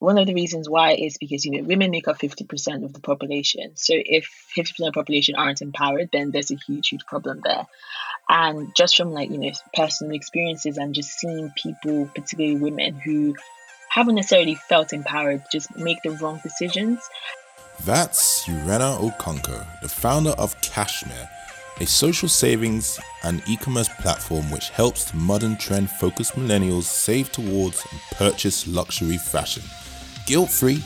one of the reasons why is because you know women make up 50% of the population. So if 50% of the population aren't empowered then there's a huge huge problem there. And just from like you know personal experiences and just seeing people particularly women who haven't necessarily felt empowered just make the wrong decisions. That's Urenna Okonkwo, the founder of Cashmere, a social savings and e commerce platform which helps modern trend focused millennials save towards and purchase luxury fashion, guilt free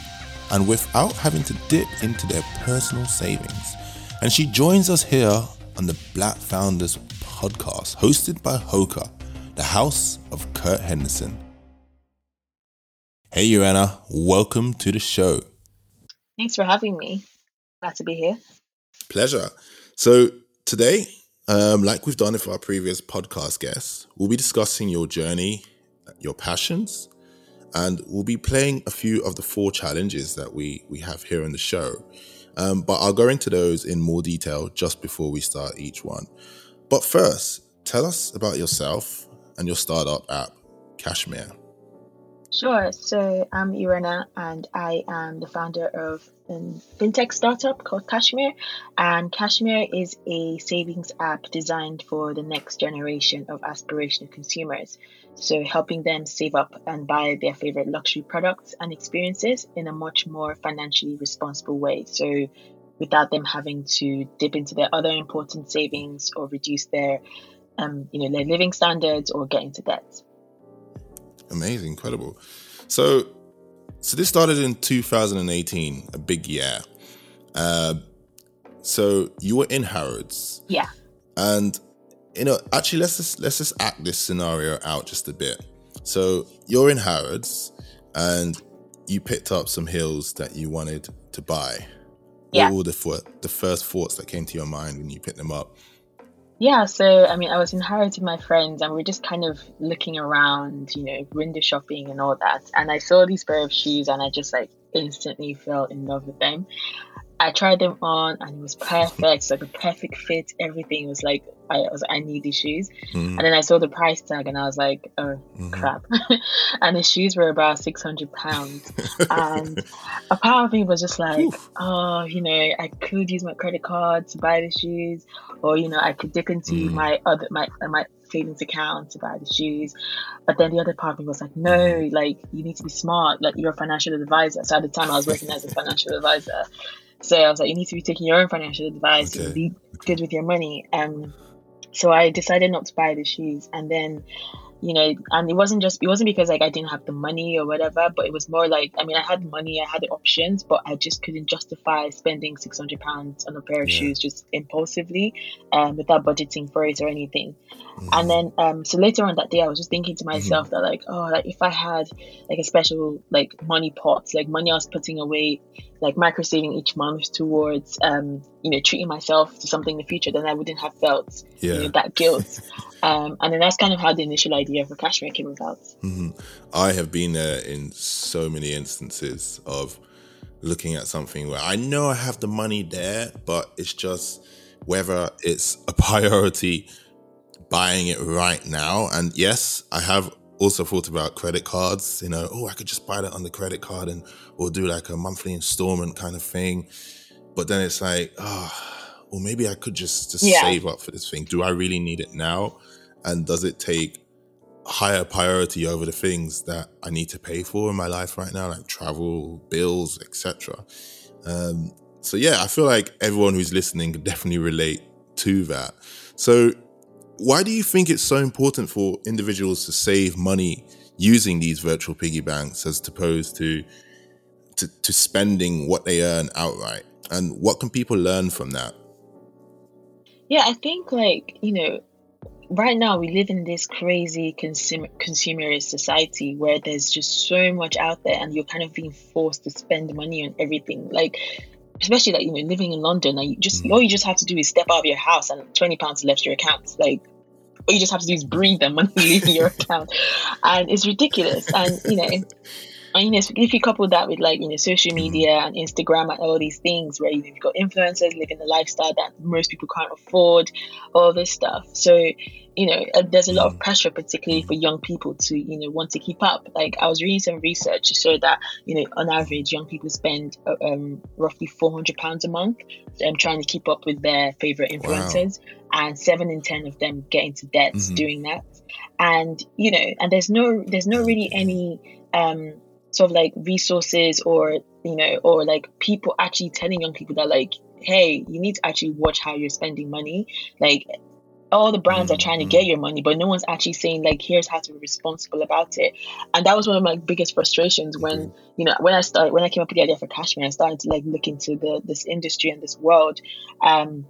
and without having to dip into their personal savings. And she joins us here on the Black Founders podcast, hosted by Hoka, the house of Kurt Henderson. Hey, Urenna, welcome to the show. Thanks for having me. Glad to be here. Pleasure. So, today, um, like we've done with our previous podcast guests, we'll be discussing your journey, your passions, and we'll be playing a few of the four challenges that we, we have here in the show. Um, but I'll go into those in more detail just before we start each one. But first, tell us about yourself and your startup app, Cashmere. Sure. So I'm Urenna, and I am the founder of a fintech startup called Cashmere. And Cashmere is a savings app designed for the next generation of aspirational consumers. So helping them save up and buy their favorite luxury products and experiences in a much more financially responsible way. So without them having to dip into their other important savings or reduce their, um, you know, their living standards or get into debt. Amazing, incredible. So, so this started in 2018, a big year. Uh, so you were in Harrods. Yeah. And you know, actually, let's just let's just act this scenario out just a bit. So you're in Harrods, and you picked up some heels that you wanted to buy. Yeah. What were the, the first thoughts that came to your mind when you picked them up? Yeah, so I mean, I was in Harrods with my friends, and we are just kind of looking around, you know, window shopping and all that. And I saw these pair of shoes, and I just like instantly fell in love with them. I tried them on and it was perfect. Like a perfect fit. Everything was like I was I need these shoes. Mm-hmm. And then I saw the price tag and I was like, oh mm-hmm. crap. and the shoes were about six hundred pounds. and a part of me was just like, Oof. oh, you know, I could use my credit card to buy the shoes, or you know, I could dip into mm-hmm. my other my my savings account to buy the shoes. But then the other part of me was like, no, mm-hmm. like you need to be smart. Like you're a financial advisor. So at the time I was working as a financial advisor. So I was like, you need to be taking your own financial advice okay. and be good with your money. Um, so I decided not to buy the shoes, and then you know, and it wasn't just it wasn't because like I didn't have the money or whatever, but it was more like I mean I had money, I had the options, but I just couldn't justify spending six hundred pounds on a pair of yeah. shoes just impulsively, um, without budgeting for it or anything. Mm-hmm. And then um, so later on that day, I was just thinking to myself mm-hmm. that like oh like if I had like a special like money pot, like money I was putting away, like micro saving each month towards um you know treating myself to something in the future, then I wouldn't have felt yeah. you know, that guilt. Um, and then that's kind of how the initial idea for Cashmere came about. Mm-hmm. I have been there in so many instances of looking at something where I know I have the money there, but it's just whether it's a priority buying it right now. And yes, I have also thought about credit cards, you know, oh, I could just buy that on the credit card and or do like a monthly installment kind of thing. But then it's like, oh, well, maybe I could just, just yeah. save up for this thing. Do I really need it now? and does it take higher priority over the things that I need to pay for in my life right now, like travel, bills, etc. Um, so yeah, I feel like everyone who's listening can definitely relate to that. So why do you think it's so important for individuals to save money using these virtual piggy banks as opposed to, to, to spending what they earn outright? And what can people learn from that? Yeah, I think like, you know, right now we live in this crazy consumer consumerist society where there's just so much out there and you're kind of being forced to spend money on everything like especially like you know living in london and you just mm. all you just have to do is step out of your house and 20 pounds left your account like all you just have to do is breathe and money leaving your account and it's ridiculous and you know and you know, if you couple that with like you know social Mm-hmm. media and Instagram and all these things where you've got influencers living the lifestyle that most people can't afford, all this stuff. So you know, uh, there's a lot Mm. of pressure, particularly for young people, to you know want to keep up. Like I was reading some research to show that you know on average young people spend uh, um, roughly 400 pounds a month um, trying to keep up with their favorite influencers, and seven in ten of them get into debt Mhm. doing that. And you know, and there's no there's no really any um sort of like resources or you know or like people actually telling young people that like hey you need to actually watch how you're spending money. Like all the brands are trying to get your money but no one's actually saying like here's how to be responsible about it. And that was one of my biggest frustrations when you know when i started when i came up with the idea for cashmere i started to like look into the this industry and this world um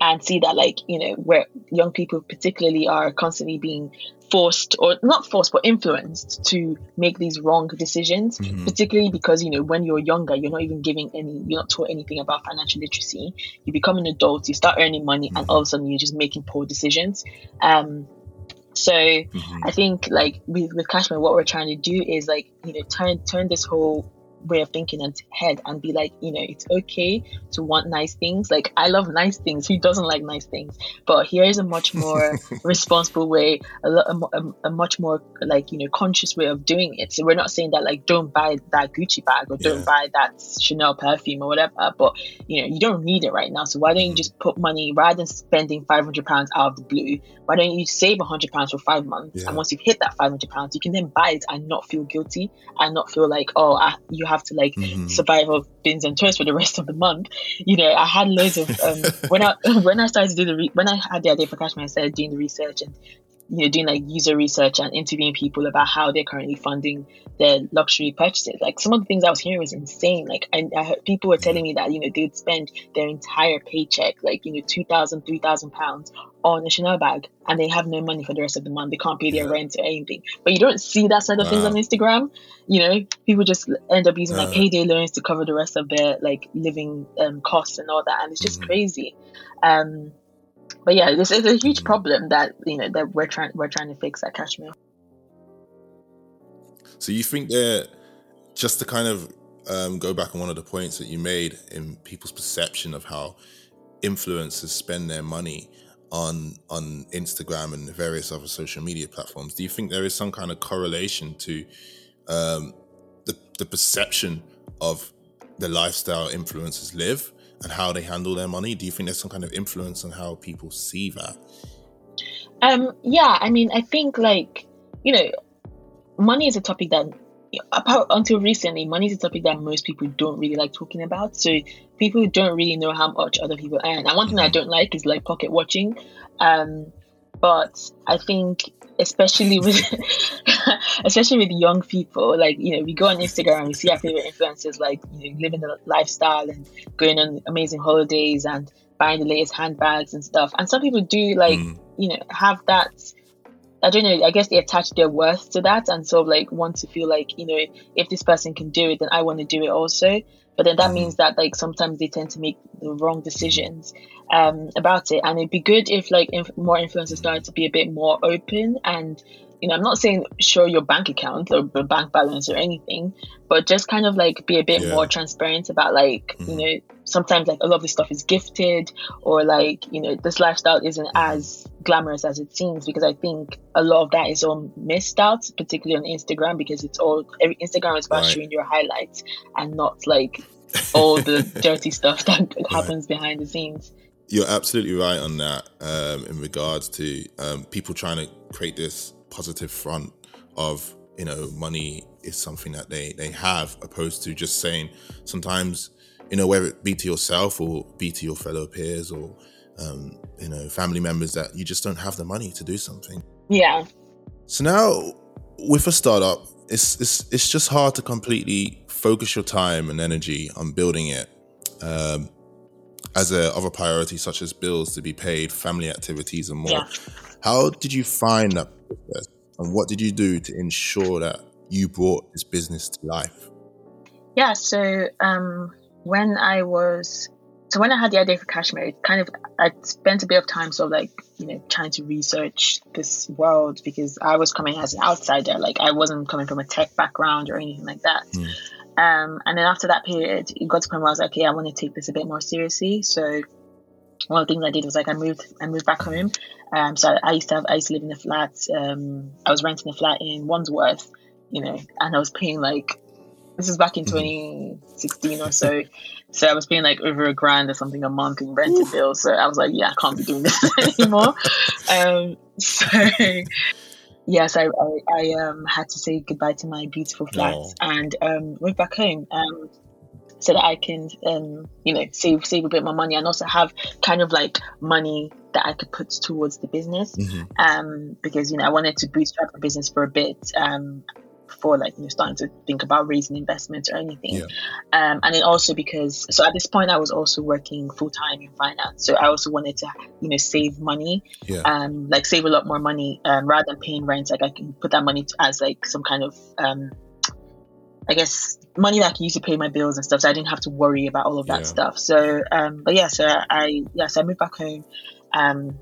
and see that like you know where young people particularly are constantly being forced or not forced but influenced to make these wrong decisions Mhm. particularly because you know when you're younger you're not even giving any you're not taught anything about financial literacy you become an adult you start earning money and all of a sudden you're just making poor decisions um so Mhm. I think like with, with Cashmere, what we're trying to do is like you know turn turn this whole way of thinking and head and be like you know it's okay to want nice things. Like I love nice things. Who doesn't like nice things? But here is a much more responsible way, a, lo- a, a, a much more like you know conscious way of doing it. So we're not saying that like don't buy that Gucci bag or don't buy that Chanel perfume or whatever. But you know you don't need it right now. So why don't you just put money rather than spending five hundred pounds out of the blue? Why don't you save hundred pounds for five months? Yeah. And once you've hit that five hundred pounds, you can then buy it and not feel guilty and not feel like oh I, you have to like Mhm. survive off beans and toast for the rest of the month. You know, I had loads of um, when I when I started to do the re- when I had the idea for Cashmere, I started doing the research and you know doing like user research and interviewing people about how they're currently funding their luxury purchases. Like some of the things I was hearing was insane. Like I, I heard people were telling me that you know they'd spend their entire paycheck, like you know two thousand, three thousand pounds on a Chanel bag, and they have no money for the rest of the month. They can't pay their Yeah. rent or anything. But you don't see that side of things on Instagram. You know, people just end up using like Uh. payday loans to cover the rest of their like living um, costs and all that, and it's just Mhm. crazy. Um, but yeah, this is a huge problem that you know that we're trying we're trying to fix at Cashmere. So you think that just to kind of um, go back on one of the points that you made in people's perception of how influencers spend their money on on Instagram and various other social media platforms, do you think there is some kind of correlation to um, the the perception of the lifestyle influencers live and how they handle their money? Do you think there's some kind of influence on how people see that? Um, yeah, I mean, I think like you know, money is a topic that apart, until recently, money is a topic that most people don't really like talking about. So people don't really know how much other people earn. And one thing I don't like is like pocket watching. Um, but I think especially with especially with young people, like you know, we go on Instagram and we see our favorite influencers like you know living the lifestyle and going on amazing holidays and buying the latest handbags and stuff. And some people do like Mm. you know have that I don't know. I guess they attach their worth to that, and sort of like want to feel like you know, if this person can do it, then I want to do it also. But then that Mhm. means that like sometimes they tend to make the wrong decisions um, about it, and it'd be good if like inf- more influencers started to be a bit more open and. You know, I'm not saying show your bank account or the bank balance or anything, but just kind of like be a bit Yeah. more transparent about like, you Mhm. know, sometimes like a lot of this stuff is gifted or like, you know, this lifestyle isn't as glamorous as it seems because I think a lot of that is all missed out, particularly on Instagram because it's all every Instagram is about Right. showing your highlights and not like all the dirty stuff that happens behind the scenes. You're absolutely right on that um, in regards to um, people trying to create this positive front of you know money is something that they they have opposed to just saying sometimes you know whether it be to yourself or be to your fellow peers or um, you know family members that you just don't have the money to do something Yeah. so now with a startup, it's it's it's just hard to completely focus your time and energy on building it. Um, as a other priority such as bills to be paid, family activities, and more. Yeah. How did you find that process, and what did you do to ensure that you brought this business to life? Yeah, so um, when I was so when I had the idea for Cashmere, it kind of I spent a bit of time sort of like you know trying to research this world because I was coming as an outsider, like I wasn't coming from a tech background or anything like that. Mm. Um, and then after that period, it got to point where I was like, okay, I want to take this a bit more seriously. So one of the things I did was like I moved I moved back home. Um, so I used to have I used to live in a flat. Um, I was renting a flat in Wandsworth, you know, and I was paying like this is back in mm-hmm. 2016 or so. So I was paying like over a grand or something a month in rent and bills. So I was like, yeah, I can't be doing this anymore. um, so yes, I, I, I um, had to say goodbye to my beautiful flat oh. and um, went back home. Um, so that I can, um, you know, save save a bit more money and also have kind of like money that I could put towards the business. Mm-hmm. Um, because you know I wanted to bootstrap the business for a bit. Before like you know starting to think about raising investments or anything yeah. um, and then also because so at this point i was also working full-time in finance so i also wanted to you know save money yeah. um like save a lot more money um, rather than paying rent like i can put that money to, as like some kind of um I guess money that I can use to pay my bills and stuff, so I didn't have to worry about all of that yeah. stuff. So, um, but yeah, so I yeah, so I moved back home. Um,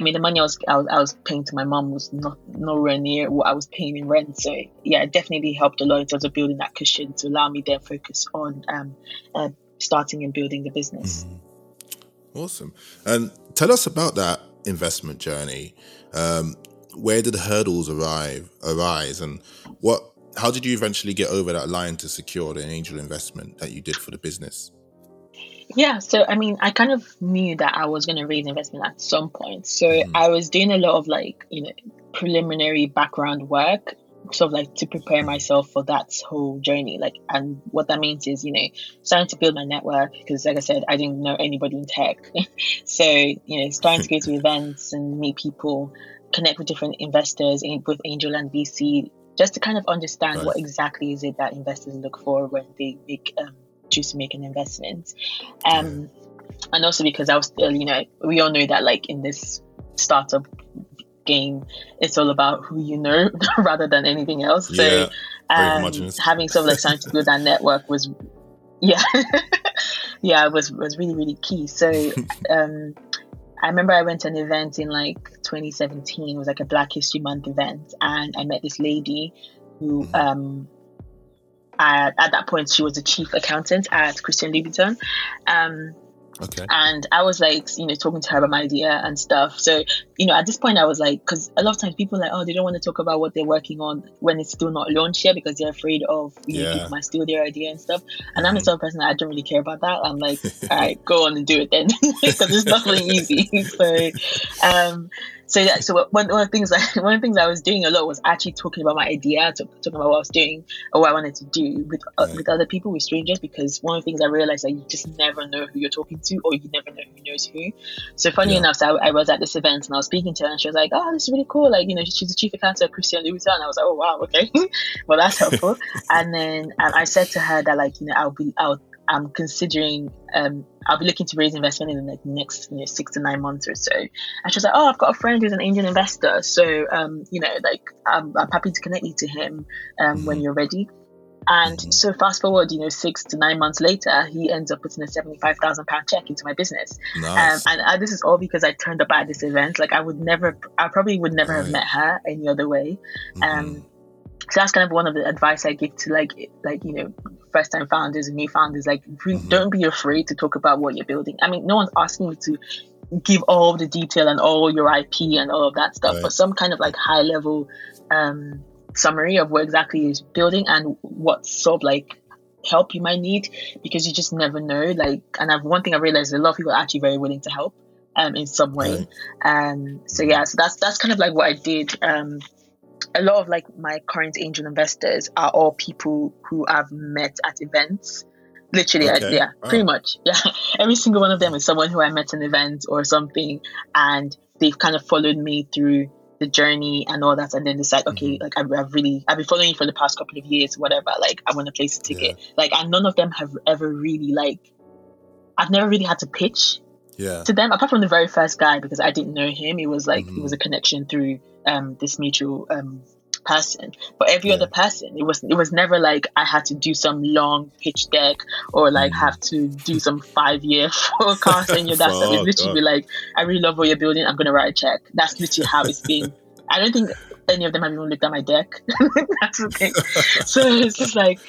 I mean, the money I was, I was, I was paying to my mom was not nowhere near what I was paying in rent. So yeah, it definitely helped a lot in terms of building that cushion to allow me then focus on um, uh, starting and building the business. Mm-hmm. Awesome. And tell us about that investment journey. Um, where did the hurdles arrive arise, and what? How did you eventually get over that line to secure the angel investment that you did for the business? Yeah, so I mean, I kind of knew that I was going to raise investment at some point. So mm. I was doing a lot of like, you know, preliminary background work, sort of like to prepare myself for that whole journey. Like, and what that means is, you know, starting to build my network because, like I said, I didn't know anybody in tech. so, you know, starting to go to events and meet people, connect with different investors, with Angel and VC, just to kind of understand right. what exactly is it that investors look for when they make um, choose to make an investment. Um, and also because I was still, you know, we all know that like in this startup game, it's all about who you know rather than anything else. So yeah, um, having sort of like starting to build that network was, yeah, yeah, was was really really key. So. um I remember I went to an event in like 2017. It was like a Black History Month event, and I met this lady who mm-hmm. um, at, at that point, she was the chief accountant at Christian Louboutin. Um, Okay. And I was like, you know, talking to her about my idea and stuff. So, you know, at this point, I was like, because a lot of times people are like, oh, they don't want to talk about what they're working on when it's still not launched yet because they're afraid of you yeah. know, people might steal their idea and stuff. And I'm the mm-hmm. sort of person that I don't really care about that. I'm like, all right, go on and do it then because it's not really easy. so, um, so yeah, so one, one of the things I, one of the things I was doing a lot was actually talking about my idea, talk, talking about what I was doing or what I wanted to do with uh, with other people, with strangers, because one of the things I realized that you just never know who you're talking to, or you never know who knows who. So funny yeah. enough, so I, I, was at this event and I was speaking to her, and she was like, "Oh, this is really cool. Like, you know, she's the chief accountant at Christian Louboutin." And I was like, "Oh wow, okay, well that's helpful." and then um, I said to her that like, you know, I'll be, I'll I'm considering um, I'll be looking to raise investment in the next you know six to nine months or so. And she was like, oh, I've got a friend who's an angel investor, so um, you know like I'm, I'm happy to connect you to him um, mm-hmm. when you're ready. And mm-hmm. so fast forward, you know, six to nine months later, he ends up putting a seventy-five thousand pound check into my business. Nice. Um, and uh, this is all because I turned up at this event. Like I would never, I probably would never right. have met her any other way. Mm-hmm. Um, so that's kind of one of the advice I give to like like you know first time founders and new founders like mm-hmm. don't be afraid to talk about what you're building. I mean, no one's asking you to give all the detail and all your IP and all of that stuff, right. but some kind of like high level um, summary of what exactly is building and what sort of like help you might need because you just never know. Like, and I've one thing I realized a lot of people are actually very willing to help um, in some way. Right. Um, so yeah, so that's that's kind of like what I did. Um, a lot of like my current angel investors are all people who I've met at events. Literally, okay. I, yeah, wow. pretty much. Yeah. Every single one of them is someone who I met at an event or something, and they've kind of followed me through the journey and all that, and then decide, okay, mm-hmm. like I've, I've, really, I've been following you for the past couple of years, whatever. Like I want to place a ticket. Yeah. Like, and none of them have ever really like, I've never really had to pitch yeah. to them apart from the very first guy because I didn't know him. It was like mm-hmm. it was a connection through um, this mutual um, person. But every Yeah. other person, it was it was never like I had to do some long pitch deck or like Mm. have to do some five year forecast and your that stuff. It's literally be like, I really love what you're building. I'm gonna write a check. That's literally how it's been. I don't think any of them have even looked at my deck. That's the thing. So it's just like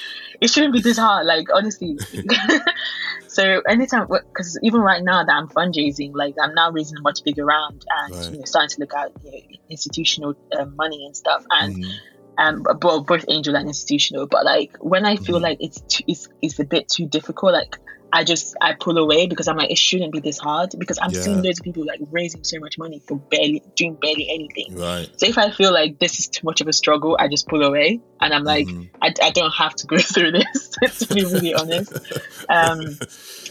it shouldn't be this hard. Like honestly. So anytime, because even right now that I'm fundraising, like I'm now raising a much bigger round and Right. you know, starting to look at you know, institutional uh, money and stuff. And Mhm. um, both both angel and institutional. But like when I feel Mhm. like it's too, it's it's a bit too difficult, like I just I pull away because I'm like it shouldn't be this hard because I'm Yeah. seeing loads of people like raising so much money for barely doing barely anything. Right. So if I feel like this is too much of a struggle, I just pull away and I'm like Mhm. I, I don't have to go through this to be really honest. Um,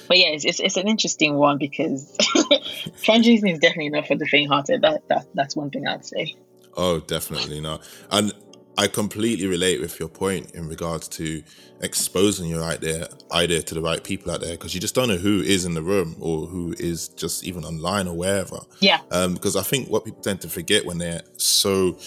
but yeah, it's, it's, it's an interesting one because fundraising is definitely not for the faint-hearted. That, that that's one thing I'd say. Oh, definitely not. And I completely relate with your point in regards to exposing your idea idea to the right people out there because you just don't know who is in the room or who is just even online or wherever. Yeah, Um, because I think what people tend to forget when they're so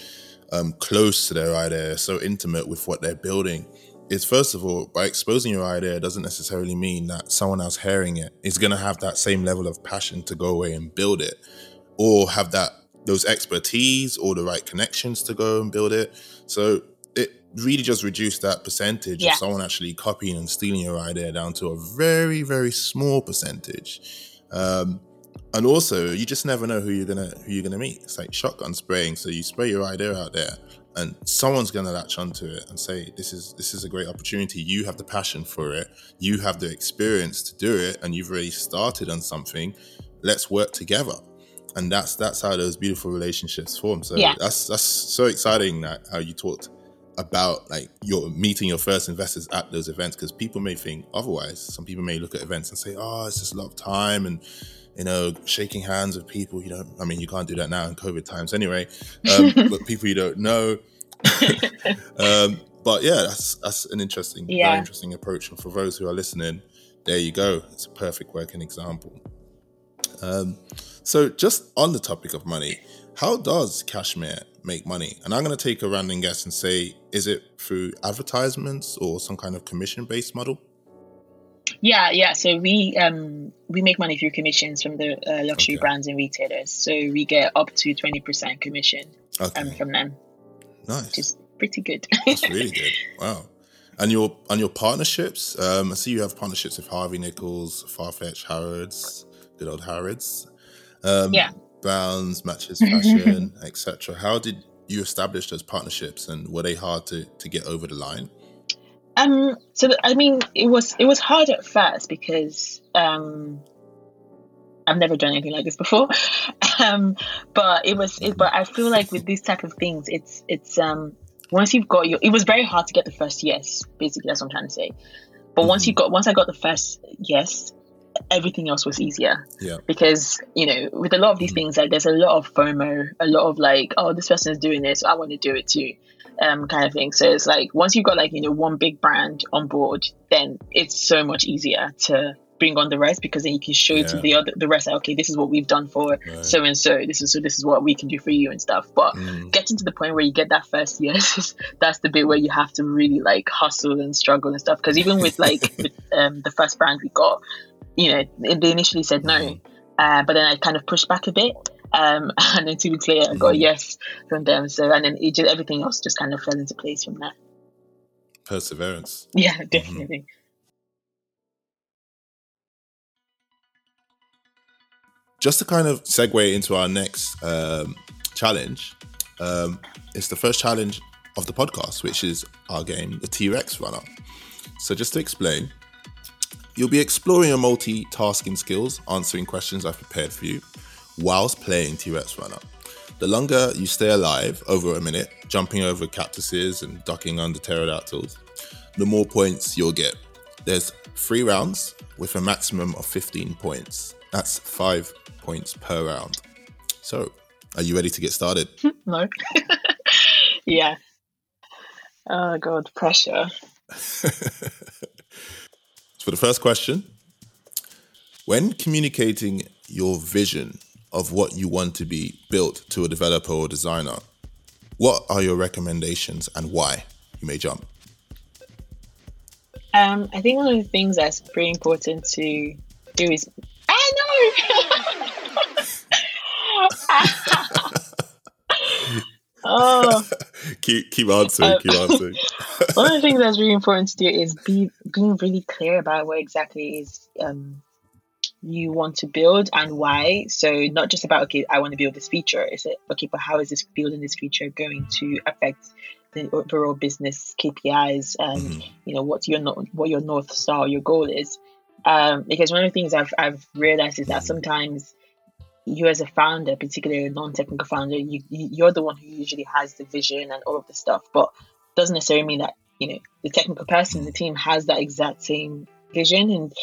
um, close to their idea, so intimate with what they're building, is first of all, by exposing your idea doesn't necessarily mean that someone else hearing it is going to have that same level of passion to go away and build it, or have that those expertise or the right connections to go and build it. So it really just reduced that percentage Yeah. of someone actually copying and stealing your idea down to a very, very small percentage. Um, and also, you just never know who you're gonna who you're gonna meet. It's like shotgun spraying. So you spray your idea out there, and someone's gonna latch onto it and say, "This is this is a great opportunity. You have the passion for it. You have the experience to do it, and you've already started on something. Let's work together." And that's that's how those beautiful relationships form. So Yeah. that's that's so exciting that how you talked about like your meeting your first investors at those events because people may think otherwise. Some people may look at events and say, "Oh, it's just a lot of time and." You know, shaking hands with people you don't. I mean, you can't do that now in COVID times, anyway. Um, but people you don't know. um, but yeah, that's that's an interesting, very interesting approach. And for those who are listening, there you go. It's a perfect working example. Um, so, just on the topic of money, how does Cashmere make money? And I'm going to take a random guess and say, is it through advertisements or some kind of commission-based model? Yeah, yeah. So we um we make money through commissions from the uh, luxury Okay. brands and retailers. So we get up to twenty percent commission Okay, um from them, nice. which is pretty good. That's really good. Wow. And your and your partnerships, um, I see you have partnerships with Harvey Nichols, Farfetch, Harrods, good old Harrods, um, Yeah. Browns, Matches Fashion, etc. How did you establish those partnerships, and were they hard to to get over the line? Um, so I mean, it was it was hard at first because um, I've never done anything like this before. um, but it was, it, but I feel like with these type of things, it's it's um once you've got your, it was very hard to get the first yes. Basically, that's what I'm trying to say. But once you got, once I got the first yes, everything else was easier. Yeah, because you know with a lot of these things like there's a lot of FOMO, a lot of like oh this person is doing this, I want to do it too, um kind of thing. So it's like once you've got like you know one big brand on board, then it's so much easier to bring on the rest because then you can show to the other the rest like, okay this is what we've done for so and so this is so this is what we can do for you and stuff. But Mm. getting to the point where you get that first yes that's the bit where you have to really like hustle and struggle and stuff. Because even with like with, um, the first brand we got you know they initially said no Mhm. uh, but then i kind of pushed back a bit um, and then two weeks later i got a Mhm. yes from them so and then it just everything else just kind of fell into place from there perseverance. yeah definitely Just to kind of segue into our next um, challenge, um, it's the first challenge of the podcast, which is our game, the T Rex Runner. So, just to explain, you'll be exploring your multitasking skills, answering questions I've prepared for you, whilst playing T Rex Runner. The longer you stay alive, over a minute, jumping over cactuses and ducking under pterodactyls, the more points you'll get. There's three rounds with a maximum of 15 points. That's five points per round. So, are you ready to get started? no yeah oh god pressure For the first question, when communicating your vision of what you want to be built to a developer or designer, what are your recommendations and why you may jump? Um, I think one of the things that's pretty important to do is I know. oh, keep keep answering. Um, keep answering. one of the things that's really important to do is be being really clear about what exactly is um, you want to build and why. So not just about okay, I want to build this feature. Is it okay, but how is this building this feature going to affect the overall business KPIs and mm-hmm. you know what your what your north star, your goal is. Um, because one of the things I've I've realized is that mm-hmm. sometimes you as a founder, particularly a non-technical founder, you you're the one who usually has the vision and all of the stuff, but doesn't necessarily mean that you know the technical person in the team has that exact same vision. And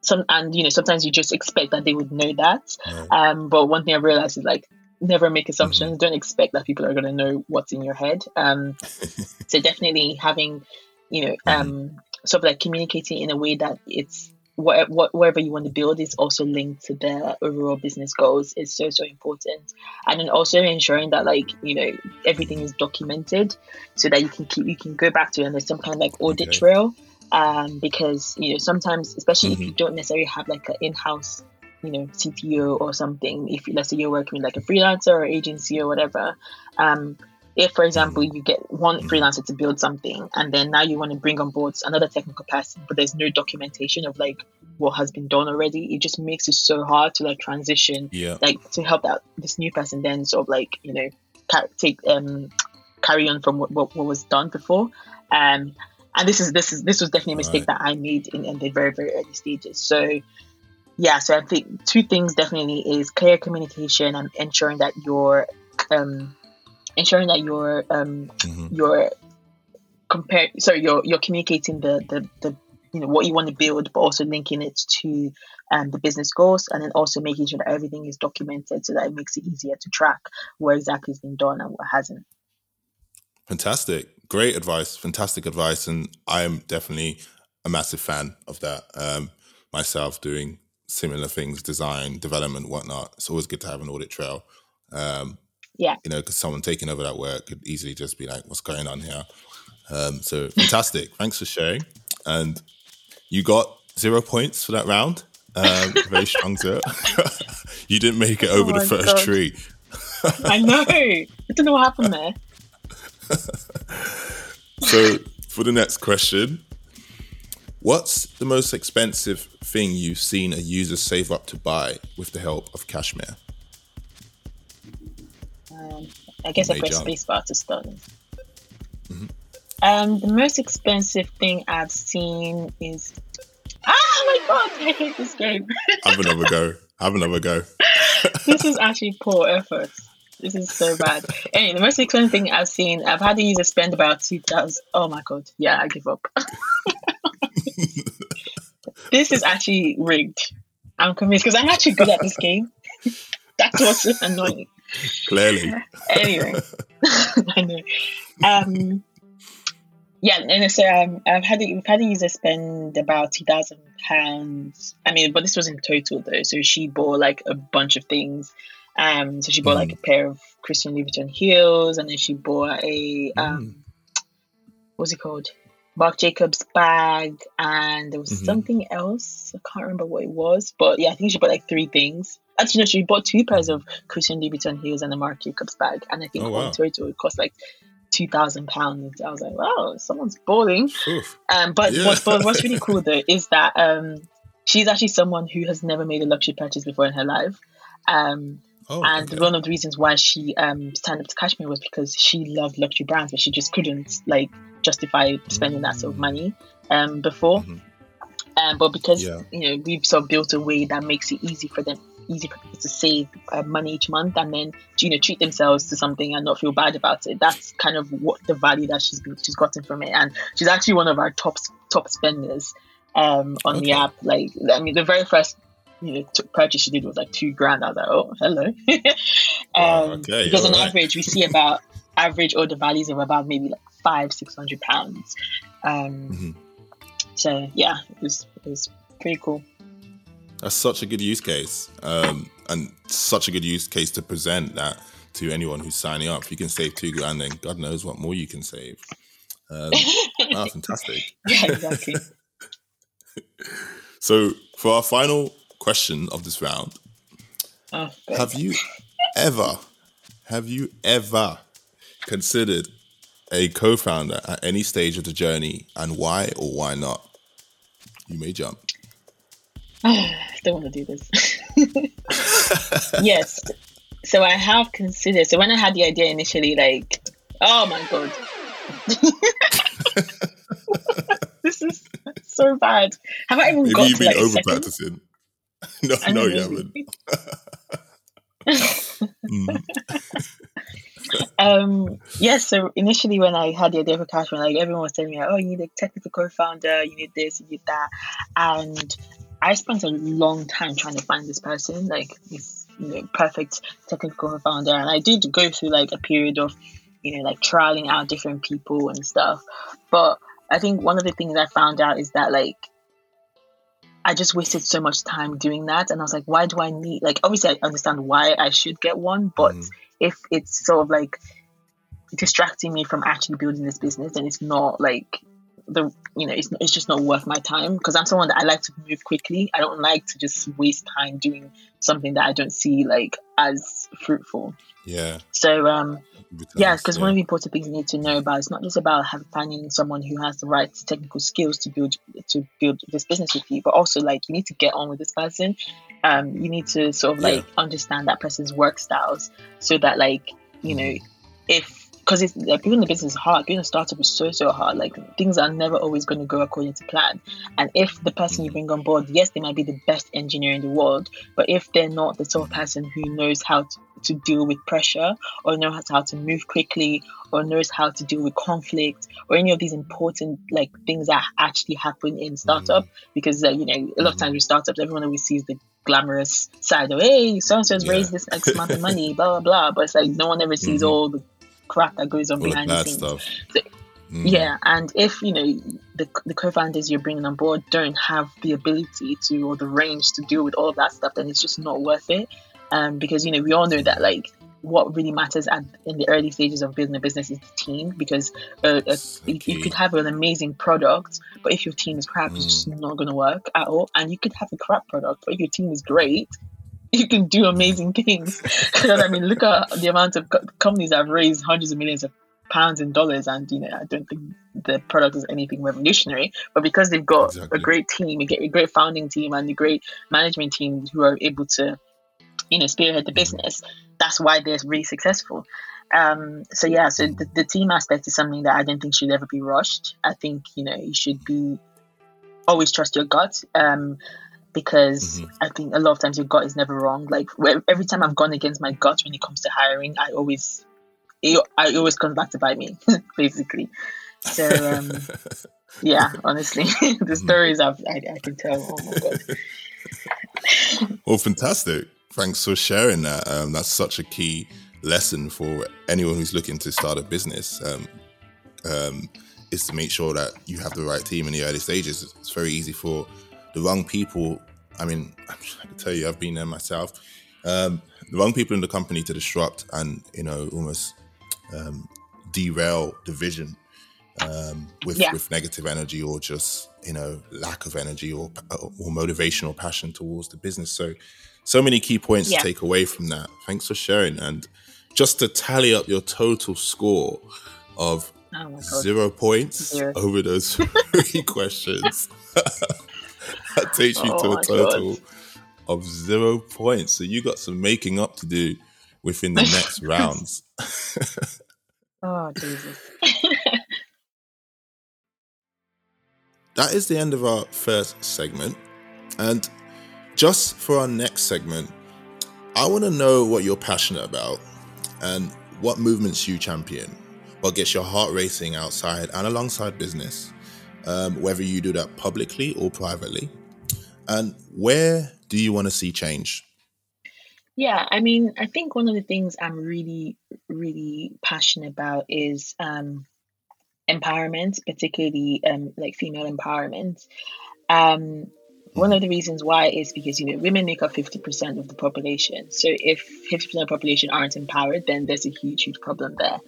some and you know sometimes you just expect that they would know that. Um but one thing i realized is like never make assumptions. Mm-hmm. don't expect that people are going to know what's in your head. Um so definitely having you know mm-hmm. um sort of like communicating in a way that it's what, what whatever you want to build is also linked to the overall business goals is so so important and then also ensuring that like you know everything is documented so that you can keep you can go back to it and there's some kind of like audit okay. trail um, because you know sometimes, especially mm-hmm. if you don't necessarily have like an in-house, you know, CTO or something. If let's say you're working with like a freelancer or agency or whatever, um, if for example you get one mm-hmm. freelancer to build something and then now you want to bring on board another technical person, but there's no documentation of like what has been done already, it just makes it so hard to like transition, yeah, like to help that this new person then sort of like you know take um carry on from what, what, what was done before. Um, and this is this is this was definitely a mistake right. that I made in, in, the very very early stages. So yeah, so I think two things definitely is clear communication and ensuring that you're um, ensuring that you're um, mm-hmm. you're compare sorry you're you're communicating the the the you know what you want to build, but also linking it to um, the business goals, and then also making sure that everything is documented so that it makes it easier to track where exactly has been done and what hasn't. Fantastic great advice, fantastic advice, and I am definitely a massive fan of that. Um, myself doing similar things, design, development, whatnot. It's always good to have an audit trail. Um, yeah, you know, because someone taking over that work could easily just be like, "What's going on here?" Um, so fantastic! Thanks for sharing. And you got zero points for that round. Um, very strong zero. you didn't make it over oh the first God. tree. I know. I don't know what happened there. so, for the next question, what's the most expensive thing you've seen a user save up to buy with the help of Cashmere? I guess I press spacebar to start. Mm-hmm. Um, the most expensive thing I've seen is. Ah, my god! I hate this game. Have another go. Have another go. this is actually poor effort. This is so bad. anyway, the most expensive thing I've seen, I've had to use a spend about two thousand. Oh my god! Yeah, I give up. this is actually rigged. I'm convinced because I'm actually good at this game. That's what's annoying. Clearly. anyway, I know. Um, yeah, and so um, I've had to, we've had a spend about two thousand pounds. I mean, but this was in total though. So she bought like a bunch of things um, so she bought mm. like a pair of Christian Louboutin heels, and then she bought a um, mm. what's it called, Marc Jacobs bag, and there was mm-hmm. something else. I can't remember what it was, but yeah, I think she bought like three things. Actually, no, she bought two pairs of Christian Louboutin heels and a Marc Jacobs bag, and I think oh, wow. in total it cost like two thousand pounds. I was like, wow, someone's balling. Um, but, yeah. what, but what's really cool though is that um, she's actually someone who has never made a luxury purchase before in her life. Um, Oh, and okay. one of the reasons why she um, signed up to Cashmere was because she loved luxury brands, but she just couldn't like justify spending that sort of money um, before. Mm-hmm. Um, but because yeah. you know we've sort of built a way that makes it easy for them, easy for people to save uh, money each month, and then you know treat themselves to something and not feel bad about it. That's kind of what the value that she's been, she's gotten from it, and she's actually one of our top top spenders um, on okay. the app. Like I mean, the very first you know, purchase she did was like two grand. I was like, oh, hello. um, okay, because on right. average, we see about average order values of about maybe like five, six hundred pounds. Um, mm-hmm. So yeah, it was it was pretty cool. That's such a good use case, um, and such a good use case to present that to anyone who's signing up. If you can save two grand, then God knows what more you can save. Um, oh, fantastic. Yeah, exactly. so, for our final question of this round, oh, have you ever, have you ever considered a co-founder at any stage of the journey, and why or why not? You may jump. I don't want to do this. yes. So I have considered. So when I had the idea initially, like, oh my god, this is so bad. Have I even Maybe got you've to been like over second? practicing. no, I no, you haven't. Mm. Um, yes. so initially, when I had the idea for Cashmere, like everyone was telling me, "Oh, you need a technical co-founder. You need this. You need that." And I spent a long time trying to find this person, like this, you know, perfect technical co-founder. And I did go through like a period of, you know, like trialing out different people and stuff. But I think one of the things I found out is that like I just wasted so much time doing that. And I was like, why do I need, like, obviously, I understand why I should get one, but Mhm. if it's sort of like distracting me from actually building this business, then it's not like the, you know, it's, it's just not worth my time because I'm someone that I like to move quickly. I don't like to just waste time doing something that I don't see like as fruitful. Yeah. So, um, yeah, returns, because one of the important things you need to know about it's not just about have, finding someone who has the right technical skills to build to build this business with you, but also like you need to get on with this person. Um, you need to sort of like Yeah. understand that person's work styles so that like you know if because it's like building a business is hard, building a startup is so so hard. Like things are never always going to go according to plan. And if the person you bring on board, yes, they might be the best engineer in the world, but if they're not the sort of person who knows how to, to deal with pressure or knows how to move quickly or knows how to deal with conflict or any of these important like things that actually happen in startup because uh, you know a lot of times with startups everyone always sees the glamorous side of hey so and so's raised this x amount of money blah blah blah but it's like no one ever sees Mhm. all the crap that goes on all behind the scenes stuff. So- Mm. yeah, and if you know the, the co-founders you're bringing on board don't have the ability to or the range to deal with all of that stuff, then it's just not worth it. Um, because you know we all know that like what really matters at, in the early stages of building a business is the team. Because uh, uh, you, you could have an amazing product, but if your team is crap, it's just not going to work at all. And you could have a crap product, but if your team is great, you can do amazing things. Because I mean, look at the amount of co- companies that have raised hundreds of millions of pounds and dollars, and you know, I don't think the product is anything revolutionary. But because they've got Exactly. a great team, a great- founding team, and a great management team who are able to, you know, spearhead the business, that's why they're really successful. Um, so yeah, so the, the team aspect is something that I don't think should ever be rushed. I think you know you should be always trust your gut. Um, because Mhm. I think a lot of times your gut is never wrong. Like every time I've gone against my gut when it comes to hiring, I always, it, I always comes back to bite me, basically. So um, yeah, honestly, the stories I've, I, I can tell. Oh my god. Well, fantastic. Thanks for sharing that. Um, that's such a key lesson for anyone who's looking to start a business. Um, um, is to make sure that you have the right team in the early stages. It's very easy for the wrong people. I mean, I can tell you, I've been there myself. Um, the wrong people in the company to disrupt and you know almost um, derail the vision um, with Yeah. with negative energy or just you know lack of energy or or motivation or passion towards the business. So so many key points Yeah. to take away from that. Thanks for sharing and just to tally up your total score of Oh zero points Zero. over those three questions. that takes you to Oh a total God. of zero points. So you got some making up to do within the next rounds. Oh Jesus. that is the end of our first segment. And just for our next segment, I want to know what you're passionate about and what movements you champion, what gets your heart racing outside and alongside business, um, whether you do that publicly or privately. And where do you want to see change? Yeah, I mean, I think one of the things I'm really, really passionate about is um, empowerment, particularly um, like female empowerment. Um, one of the reasons why is because you know women make up 50% of the population. So if 50% of the population aren't empowered then there's a huge huge problem there.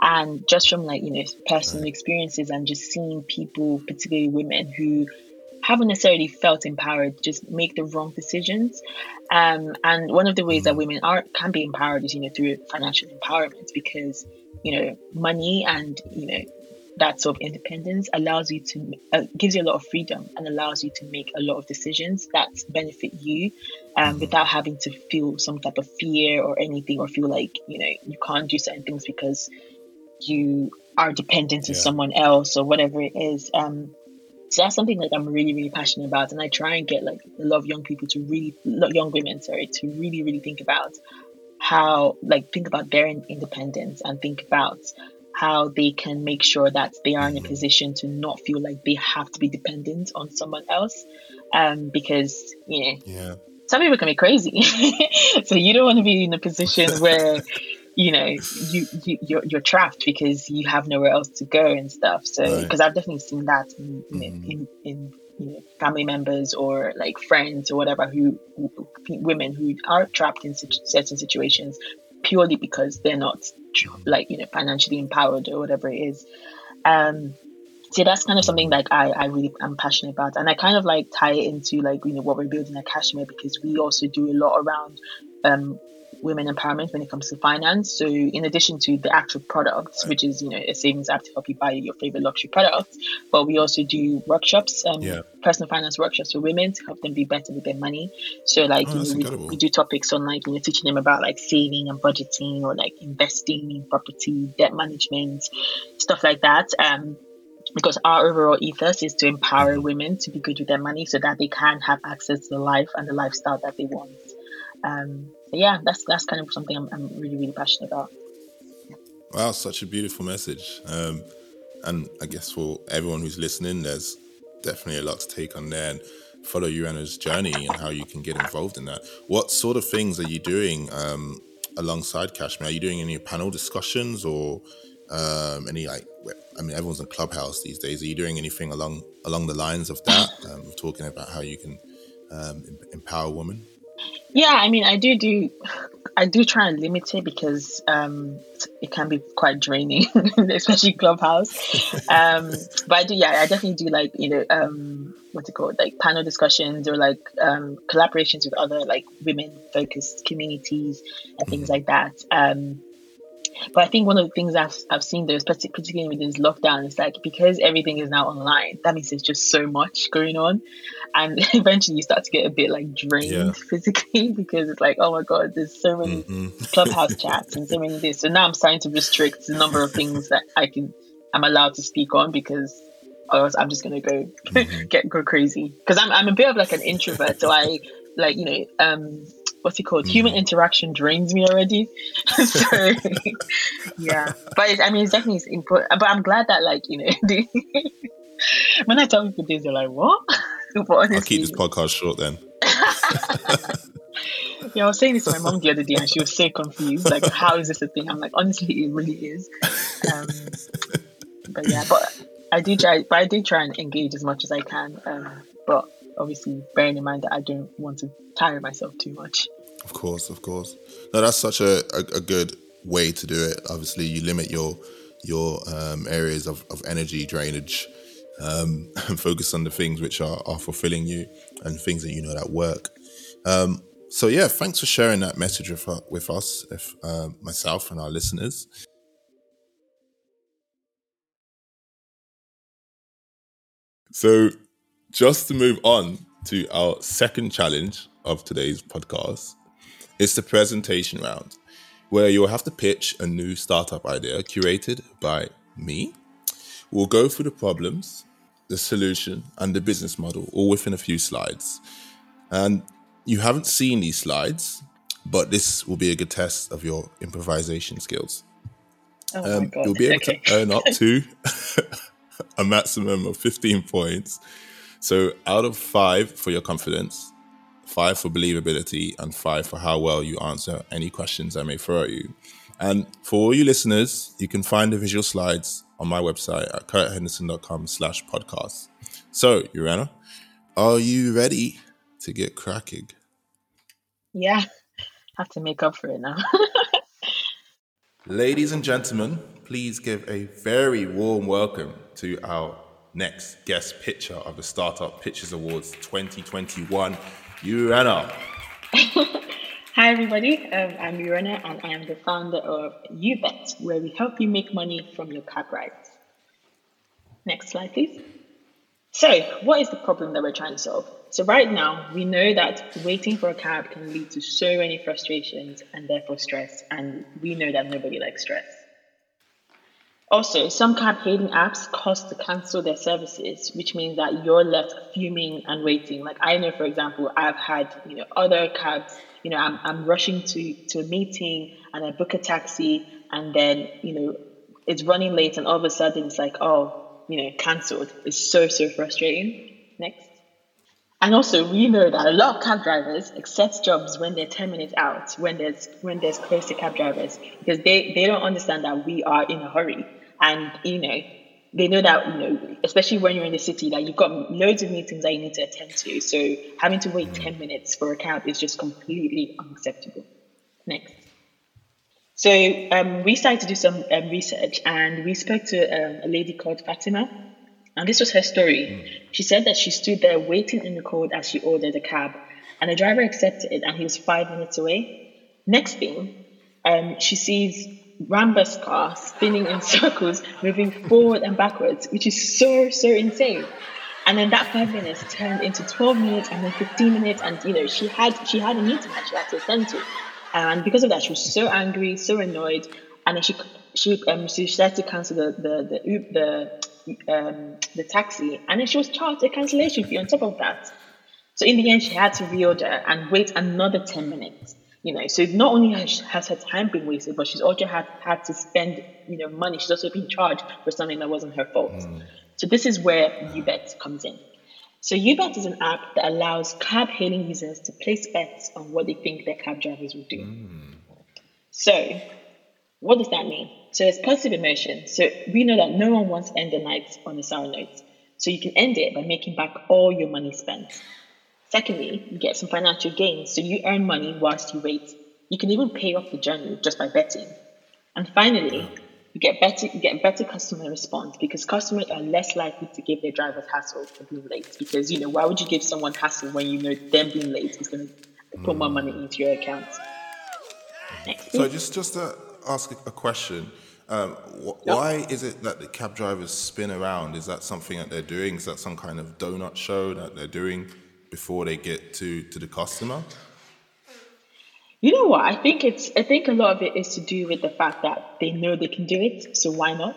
And just from like you know personal experiences and just seeing people particularly women who haven't necessarily felt empowered just make the wrong decisions. Um, and one of the ways that mm-hmm. women are can be empowered is you know through financial empowerment because you know money and you know that sort of independence allows you to uh, gives you a lot of freedom and allows you to make a lot of decisions that benefit you um, mm-hmm. without having to feel some type of fear or anything or feel like you know you can't do certain things because you are dependent on yeah. someone else or whatever it is um, so that's something that I'm really, really passionate about, and I try and get like a lot of young people to really, young women, sorry, to really, really think about how, like, think about their independence and think about how they can make sure that they are in a position to not feel like they have to be dependent on someone else. Um, because you know, yeah. some people can be crazy, so you don't want to be in a position where you know you, you you're, you're trapped because you have nowhere else to go and stuff. So because right. I've definitely seen that in, mm-hmm. in in you know, family members or like friends or whatever who, who women who are trapped in certain situations purely because they're not like you know financially empowered or whatever it is. Um so that's kind of something like I, I really am passionate about. And I kind of like tie it into like you know what we're building at Cashmere because we also do a lot around um women empowerment when it comes to finance. So in addition to the actual products, which is you know a savings app to help you buy your favorite luxury products, but we also do workshops, um, yeah. personal finance workshops for women to help them be better with their money. So like oh, you know, we, we, do topics on like you know teaching them about like saving and budgeting or like investing in property, debt management, stuff like that. Um, because our overall ethos is to empower mm-hmm. women to be good with their money so that they can have access to the life and the lifestyle that they want. Um, yeah, that's that's kind of something I'm, I'm really really passionate about. Wow, such a beautiful message. Um, and I guess for everyone who's listening, there's definitely a lot to take on there and follow Urenna's journey and how you can get involved in that. What sort of things are you doing um, alongside Cashmere? Are you doing any panel discussions or um, any like? I mean, everyone's in Clubhouse these days. Are you doing anything along along the lines of that? Um, talking about how you can um, empower women. Yeah, I mean, I do do, I do try and limit it because um, it can be quite draining, especially Clubhouse. Um, but I do, yeah, I definitely do like you know, um, what's it called, like panel discussions or like um, collaborations with other like women focused communities and things mm-hmm. like that. Um, but I think one of the things I've, I've seen though, particularly with this lockdown, is like because everything is now online, that means there's just so much going on. And eventually you start to get a bit like drained yeah. physically because it's like, oh my God, there's so many mm-hmm. clubhouse chats and so many this. So now I'm starting to restrict the number of things that I can, I'm allowed to speak on because otherwise I'm just going to go mm-hmm. get go crazy. Because I'm, I'm a bit of like an introvert. So I, like, you know, um, what's it called? Mm. Human interaction drains me already. so yeah, but I mean, it's definitely important. But I'm glad that like you know, when I tell people this, they're like, "What?" But honestly, I'll keep this podcast short then. yeah, I was saying this to my mom the other day, and she was so confused. Like, how is this a thing? I'm like, honestly, it really is. Um, but yeah, but I do try. But I do try and engage as much as I can. Um, but obviously bearing in mind that I don't want to tire myself too much. Of course, of course. No, that's such a, a, a good way to do it. Obviously, you limit your your um, areas of, of energy drainage um, and focus on the things which are, are fulfilling you and things that you know that work. Um, so yeah, thanks for sharing that message with, with us, if uh, myself and our listeners. So just to move on to our second challenge of today's podcast, it's the presentation round, where you'll have to pitch a new startup idea curated by me. We'll go through the problems, the solution, and the business model all within a few slides. And you haven't seen these slides, but this will be a good test of your improvisation skills. Oh um, you'll be able okay. to earn up to a maximum of 15 points so out of five for your confidence, five for believability, and five for how well you answer any questions I may throw at you. And for all you listeners, you can find the visual slides on my website at kurthenderson.com slash podcast. So, Urenna, are you ready to get cracking? Yeah, have to make up for it now. Ladies and gentlemen, please give a very warm welcome to our next guest pitcher of the Startup Pitchers Awards 2021, Urenna. Hi, everybody. Um, I'm Urenna, and I am the founder of UBet, where we help you make money from your cab rides. Next slide, please. So, what is the problem that we're trying to solve? So, right now, we know that waiting for a cab can lead to so many frustrations and therefore stress, and we know that nobody likes stress. Also, some cab hailing apps cost to cancel their services, which means that you're left fuming and waiting. Like I know, for example, I've had you know other cabs. You know, I'm, I'm rushing to to a meeting and I book a taxi, and then you know it's running late, and all of a sudden it's like, oh, you know, cancelled. It's so so frustrating. Next. And also, we know that a lot of cab drivers accept jobs when they're 10 minutes out, when there's when there's close to cab drivers, because they, they don't understand that we are in a hurry. And, you know, they know that, you know, especially when you're in the city, that you've got loads of meetings that you need to attend to. So having to wait 10 minutes for a cab is just completely unacceptable. Next. So um, we started to do some um, research and we spoke to um, a lady called Fatima. And this was her story. Mm. She said that she stood there waiting in the cold as she ordered a cab, and the driver accepted it, and he was five minutes away. Next thing, um, she sees Rambus car spinning in circles, moving forward and backwards, which is so, so insane. And then that five minutes turned into 12 minutes and then 15 minutes. And, you know, she had she had a meeting that she had to attend to. And because of that, she was so angry, so annoyed. And then she she um she started to cancel the the the the, um, the taxi, and then she was charged a cancellation fee on top of that. So in the end, she had to reorder and wait another 10 minutes you know so not only has, has her time been wasted but she's also had had to spend you know money. She's also been charged for something that wasn't her fault. Mm. so this is where ubet comes in. So ubet is an app that allows cab hailing users to place bets on what they think their cab drivers will do. Mm. so what does that mean? So it's positive emotion. So we know that no one wants to end the night on a sour note. So you can end it by making back all your money spent Secondly, you get some financial gains, so you earn money whilst you wait. You can even pay off the journey just by betting. And finally, you get better you get better customer response because customers are less likely to give their drivers hassle for being late. Because you know, why would you give someone hassle when you know them being late is going to put more money into your account? Next, so just just to ask a question. Um, wh- yep. Why is it that the cab drivers spin around? Is that something that they're doing? Is that some kind of donut show that they're doing? Before they get to to the customer? You know what? I think it's I think a lot of it is to do with the fact that they know they can do it, so why not?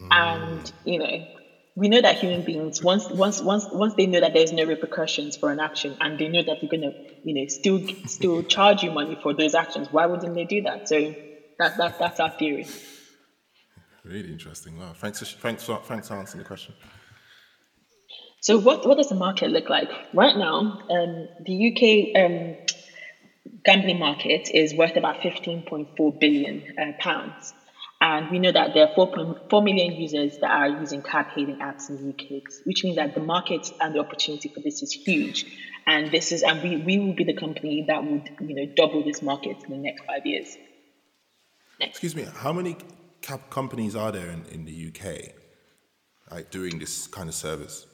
Mm. And you know, we know that human beings once once once once they know that there's no repercussions for an action and they know that they're gonna you know still still charge you money for those actions, why wouldn't they do that? So that, that that's our theory. Really interesting. Wow. Thanks for, thanks for, thanks for answering the question. So what, what does the market look like? Right now, um, the UK um, gambling market is worth about 15.4 billion uh, pounds. And we know that there are 4.4 million users that are using cab hailing apps in the UK, which means that the market and the opportunity for this is huge. And this is, and we, we will be the company that would, you know, double this market in the next five years. Next. Excuse me, how many cab companies are there in, in the UK, like doing this kind of service?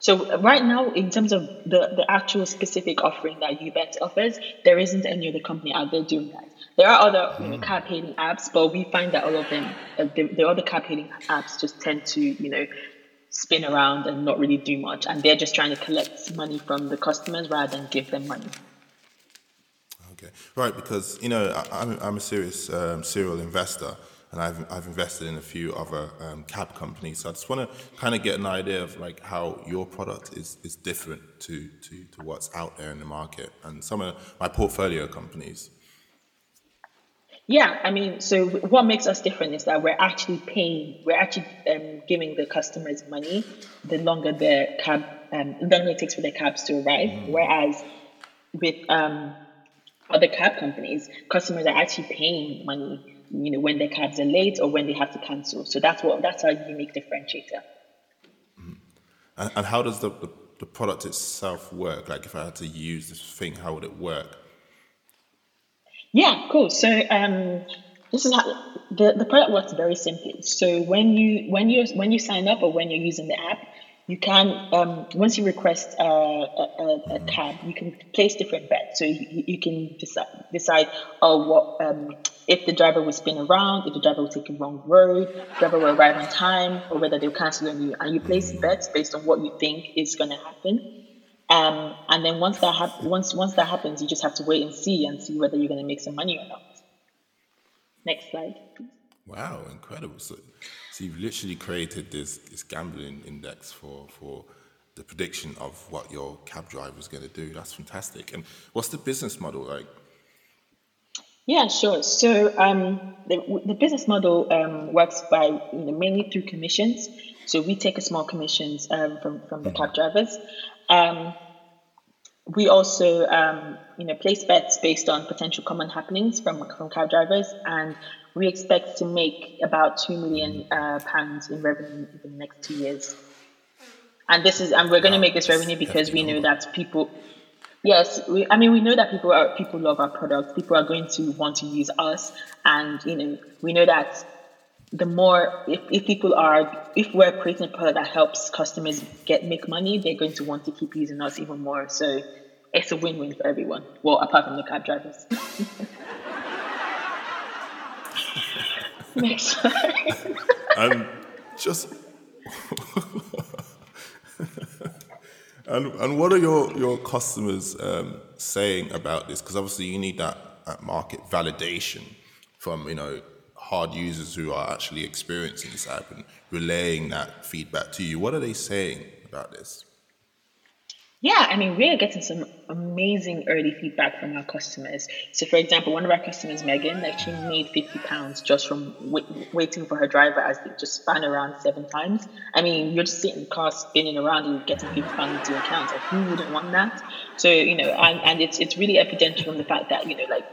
So right now, in terms of the, the actual specific offering that UBet offers, there isn't any other company out there doing that. There are other you know, hmm. cab hailing apps, but we find that all of them, uh, the, the other cab hailing apps just tend to, you know, spin around and not really do much. And they're just trying to collect money from the customers rather than give them money. Okay, right, because, you know, I, I'm, I'm a serious um, serial investor and I've, I've invested in a few other um, cab companies. So I just want to kind of get an idea of like how your product is, is different to, to, to what's out there in the market and some of my portfolio companies. Yeah, I mean, so what makes us different is that we're actually paying, we're actually um, giving the customers money the longer the cab, um, the longer it takes for the cabs to arrive. Mm. Whereas with um, other cab companies, customers are actually paying money you know, when their cabs are late or when they have to cancel. So that's what that's our unique differentiator. Mm-hmm. And, and, how does the, the, the product itself work? Like, if I had to use this thing, how would it work? Yeah, cool. So um, this is how the, the product works very simply. So when you when you when you sign up or when you're using the app, you can um, once you request a, a, a, cab, you can place different bets. So you, you can decide decide oh what um, if the driver will spin around, if the driver will take a wrong road, driver will arrive on time, or whether they'll cancel on you. And you place bets based on what you think is going to happen. Um, and then once that hap- once once that happens, you just have to wait and see and see whether you're going to make some money or not. Next slide. Wow, incredible! So, so you've literally created this this gambling index for for the prediction of what your cab driver is going to do. That's fantastic. And what's the business model like? Yeah, sure. So um, the, the business model um, works by you know, mainly through commissions. So we take a small commissions um, from from the mm-hmm. cab drivers. Um, we also um, you know place bets based on potential common happenings from from cab drivers, and we expect to make about two million uh, pounds in revenue in the next two years. And this is and we're going to make this revenue because we know that people. Yes, we, I mean we know that people are people love our product. People are going to want to use us, and you know we know that the more if, if people are if we're creating a product that helps customers get make money, they're going to want to keep using us even more. So it's a win-win for everyone. Well, apart from the cab drivers. Next and just and and what are your your customers um, saying about this? Because obviously you need that, that market validation from you know hard users who are actually experiencing this app and relaying that feedback to you. What are they saying about this? Yeah, I mean, we are getting some amazing early feedback from our customers. So, for example, one of our customers, Megan, like she made fifty pounds just from waiting for her driver as they just span around seven times. I mean, you're just sitting in the car spinning around and getting fifty pounds into your account. Like, who wouldn't want that? So, you know, and, and it's it's really evident from the fact that you know, like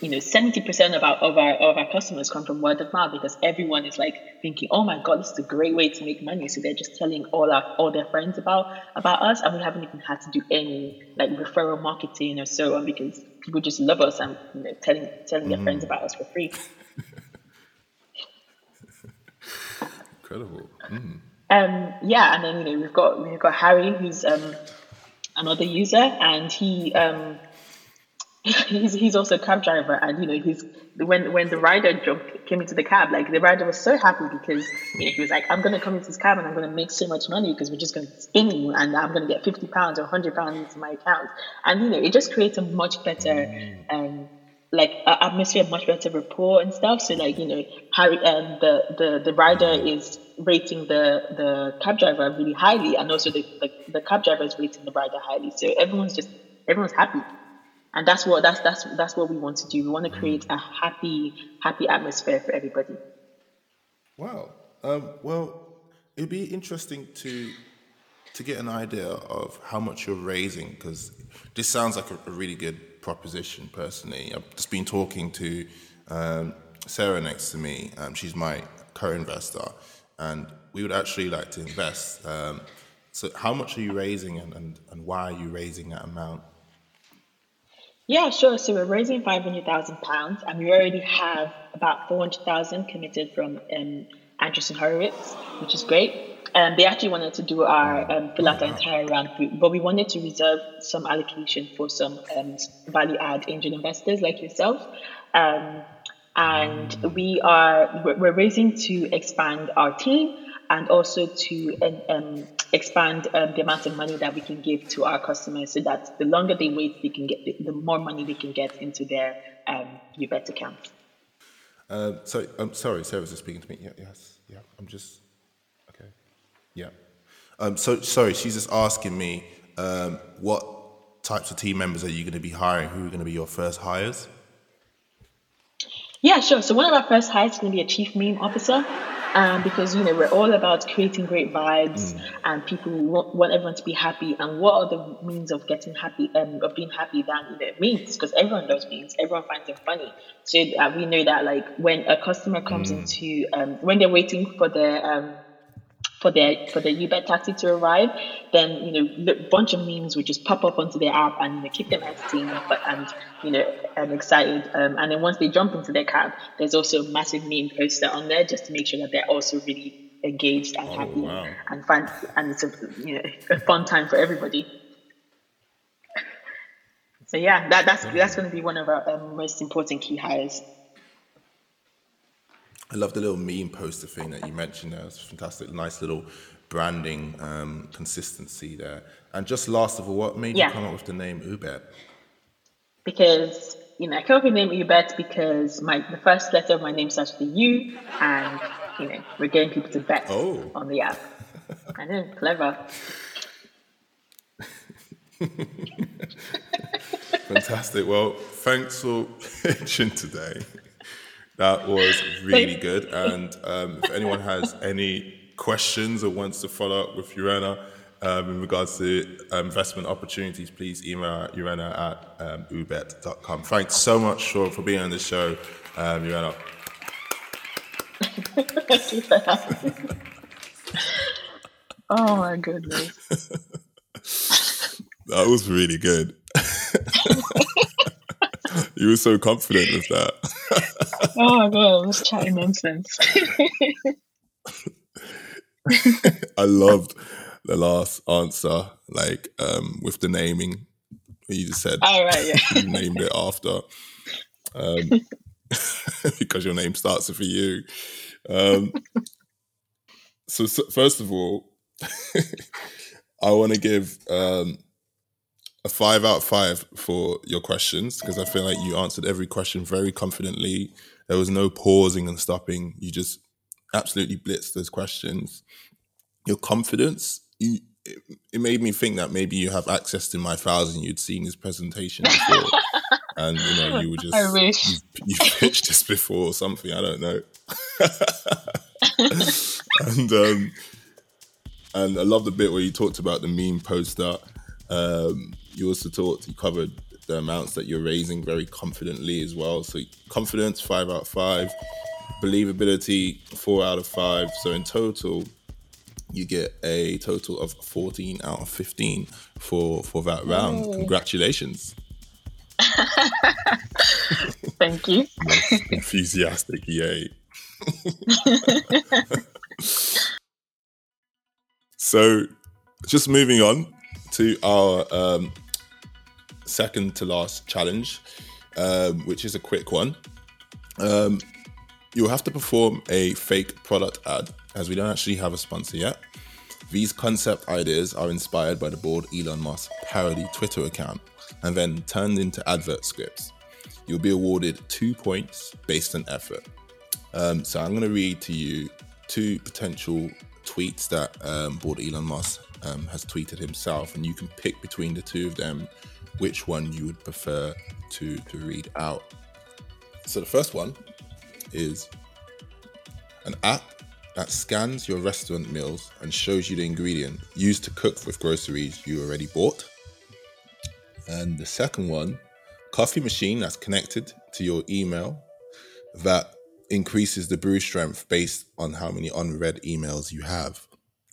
you know, 70% of our, of our, of our customers come from word of mouth because everyone is like thinking, oh my God, this is a great way to make money. So they're just telling all our, all their friends about, about us. And we haven't even had to do any like referral marketing or so on because people just love us and, you know, telling, telling mm. their friends mm. about us for free. Incredible. Mm. Um, yeah. And then, you know, we've got, we've got Harry, who's, um, another user and he, um, he's he's also a cab driver, and you know he's when when the rider jumped came into the cab, like the rider was so happy because you know he was like, I'm gonna come into this cab and I'm gonna make so much money because we're just gonna spin you and I'm gonna get fifty pounds or hundred pounds into my account, and you know it just creates a much better um like uh, atmosphere, much better rapport and stuff. So like you know Harry um the the the rider is rating the the cab driver really highly, and also the the, the cab driver is rating the rider highly. So everyone's just everyone's happy and that's what that's that's that's what we want to do. We want to create a happy happy atmosphere for everybody. Wow. Um, well, it'd be interesting to to get an idea of how much you're raising because this sounds like a, a, really good proposition. Personally, I've just been talking to um, Sarah next to me. Um, she's my co-investor, and we would actually like to invest. Um, so, how much are you raising, and, and, and why are you raising that amount? Yeah, sure. So we're raising five hundred thousand pounds, and we already have about four hundred thousand committed from um, Andreessen Horowitz, which is great. And um, they actually wanted to do our um, fill out the entire round group, but we wanted to reserve some allocation for some um, value add angel investors like yourself. Um, and we are we're raising to expand our team and also to um, expand um, the amount of money that we can give to our customers so that the longer they wait, they can get the, the more money they can get into their um, UBET accounts. Uh, so I'm sorry, Sarah's is speaking to me. Yeah, yes, yeah. I'm just okay. Yeah. Um, so sorry, she's just asking me um, what types of team members are you going to be hiring? Who are going to be your first hires? Yeah, sure. So one of our first hires is going to be a chief meme officer um, because you know we're all about creating great vibes mm. and people want, want, everyone to be happy and what are the means of getting happy um, of being happy than you know memes because everyone does means everyone finds them funny so uh, we know that like when a customer comes mm. into um, when they're waiting for their um, for their for the Ubet taxi to arrive, then you know a bunch of memes would just pop up onto their app and you know, keep them entertained but and you know and excited. Um, and then once they jump into their cab, there's also a massive meme poster on there just to make sure that they're also really engaged and Oh, happy wow. and fun and it's a you know a fun time for everybody. So yeah, that, that's that's going to be one of our um, most important key hires. I love the little meme poster thing that you mentioned there. It's fantastic. Nice little branding um, consistency there. And just last of all, what made Yeah. you come up with the name Ubet? because you know I came up with the name Ubet because my the first letter of my name starts with a U, and you know we're getting people to bet Oh. on the app. I know, clever. Fantastic. Well, thanks for pitching today. That was really good. And um, if anyone has any questions or wants to follow up with Urenna um, in regards to um, investment opportunities, please email Urenna at um, ubet.com. Thanks so much for, for being on the show, um, Urenna. Thank you for having me. Oh my goodness. That was really good. you were so confident with that. Oh my god, I was chatting nonsense. I loved the last answer, like um, with the naming. You just said All right, yeah. you named it after, um, because your name starts with a U. Um, so, so, first of all, I want to give um, a five out of five for your questions because I feel like you answered every question very confidently. There was no pausing and stopping. You just absolutely blitzed those questions. Your confidence, you, it, it made me think that maybe you have access to my files and you'd seen this presentation before. and, you know, you were just, I wish. you, you pitched this before or something. I don't know. and, um, and I love the bit where you talked about the meme poster. Um, you also talked, you covered the amounts that you're raising very confidently as well. So confidence, five out of five. Believability, four out of five. So in total, you get a total of 14 out of 15 for for that round. Yay. Congratulations. Thank you. Enthusiastic, yay. so, just moving on to our um, second to last challenge, um, which is a quick one. Um, you'll have to perform a fake product ad, as we don't actually have a sponsor yet. These concept ideas are inspired by the Bored Elon Musk parody Twitter account and then turned into advert scripts. You'll be awarded two points based on effort. Um, so I'm going to read to you two potential tweets that um, Bored Elon Musk um, has tweeted himself, and you can pick between the two of them which one you would prefer to, to read out. So the first one is an app that scans your restaurant meals and shows you the ingredient used to cook with groceries you already bought. And the second one, coffee machine that's connected to your email that increases the brew strength based on how many unread emails you have.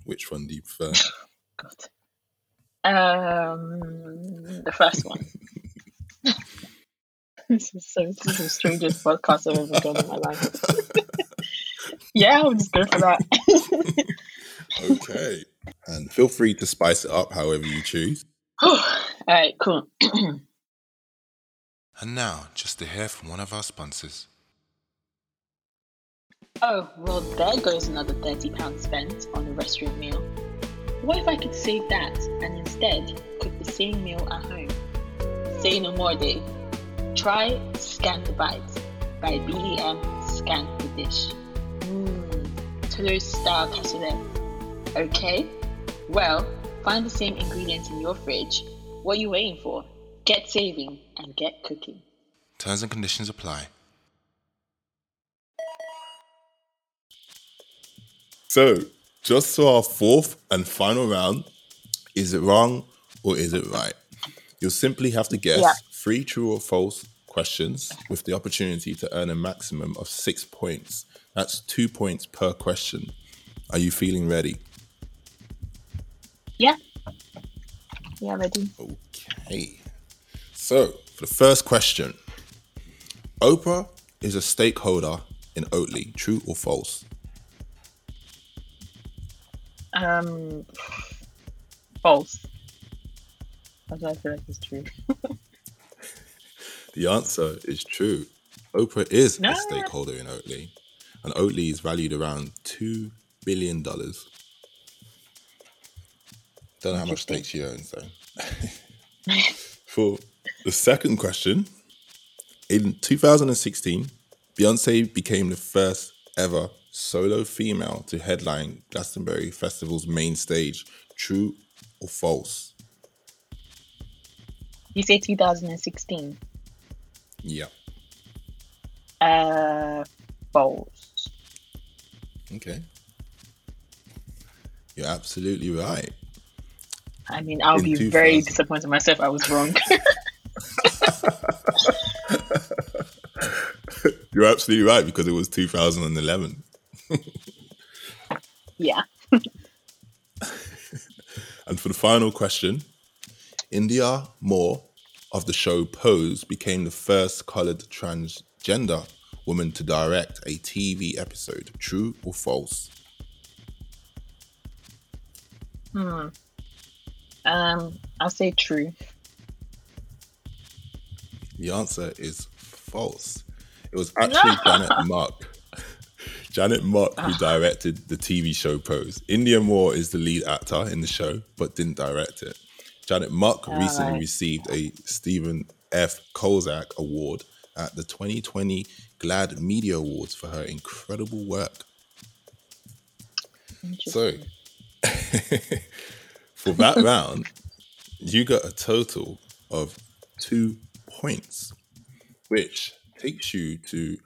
Which one do you prefer? God. Um, the first one. this is so this is the strangest podcast I've ever done in my life. yeah, I'll just go for that. okay. And feel free to spice it up however you choose. All right, cool. And now, just to hear from one of our sponsors. Oh, well, there goes another £30 spent on a restaurant meal. What if I could save that and instead cook the same meal at home? Say no more, Dave. Try Scan the Bite by BEM Scan the Dish. Mmm, Toulouse style cassoulet. Okay, well, find the same ingredients in your fridge. What are you waiting for? Get saving and get cooking. Terms and conditions apply. So, just for our fourth and final round, is it wrong or is it right? You'll simply have to guess Yeah. three true or false questions with the opportunity to earn a maximum of six points. That's two points per question. Are you feeling ready? Yeah. Yeah, ready. Okay. So, for the first question Oprah is a stakeholder in Oatly. True or false? Um, false. I don't feel like it's true. The answer is true. Oprah is No. a stakeholder in Oatly, and Oatly is valued around $2 billion. Don't know how much stake she owns, though. For the second question, in 2016, Beyonce became the first ever solo female to headline Glastonbury Festival's main stage. True or false? You say 2016. Yeah. Uh, false. Okay. You're absolutely right. I mean, I'll In be very disappointed myself. I was wrong. You're absolutely right because it was 2011. Yeah. And for the final question, Indya Moore of the show Pose became the first colored transgender woman to direct a TV episode. True or false? Hmm. Um, I'll say true. The answer is false. It was actually Janet Mock. Janet Mock who ah. directed the TV show Pose. Indya Moore is the lead actor in the show, but didn't direct it. Janet Mock recently right. received a Stephen F. Kolzak Award at the 2020 GLAAD Media Awards for her incredible work. So, for that round, you got a total of two points, which takes you to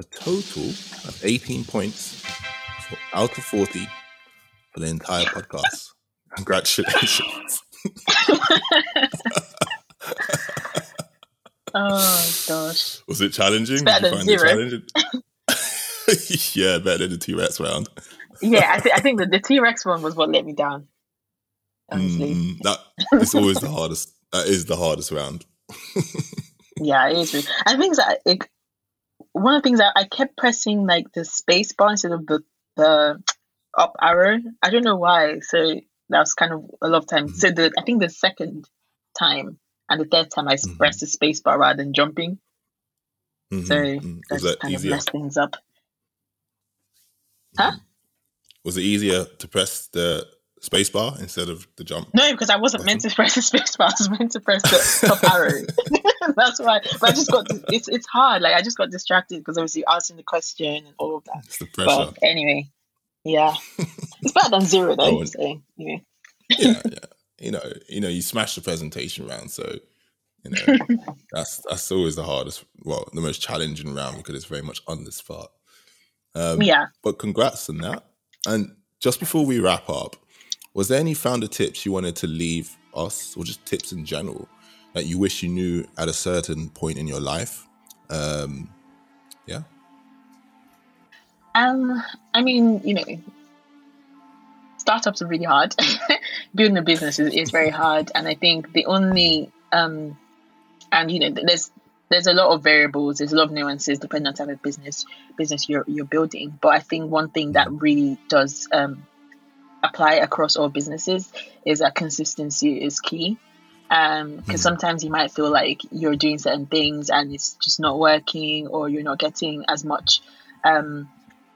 a total of 18 points for, out of 40 for the entire podcast. Congratulations. oh gosh. Was it challenging? better than zero. yeah, better than the T Rex round. Yeah, I, th- I think the, the T Rex one was what let me down. Honestly. Mm, that it's always the hardest. That is the hardest round. Yeah, it is. Really. I think that it, one of the things that I kept pressing like the space bar instead of the the up arrow. I don't know why. So that was kind of a lot of time. So the I think the second time and the third time I Mhm. pressed the space bar rather than jumping. Mhm, So that Was just that kind easier? of messed things up. Huh? Was it easier to press the space bar instead of the jump? No, because I wasn't meant to press the space bar. I was meant to press the top arrow. That's why. But I just got. It's it's hard. Like I just got distracted because obviously asking the question and all of that. It's the pressure. But anyway, yeah, it's better than zero though. Oh, so yeah, yeah, yeah. You know, you know, you smash the presentation round, so you know that's that's always the hardest, well, the most challenging round because it's very much on the spot. Um, yeah. But congrats on that. And just before we wrap up, was there any founder tips you wanted to leave us, or just tips in general that you wish you knew at a certain point in your life? Um, yeah. Um, I mean, you know, startups are really hard. Building a business is, is very hard, and I think the only um, and you know, there's there's a lot of variables, there's a lot of nuances depending on the type of business business you're you're building. But I think one thing that really does um, apply across all businesses is that consistency is key. Um, because Mhm. sometimes you might feel like you're doing certain things and it's just not working, or you're not getting as much um,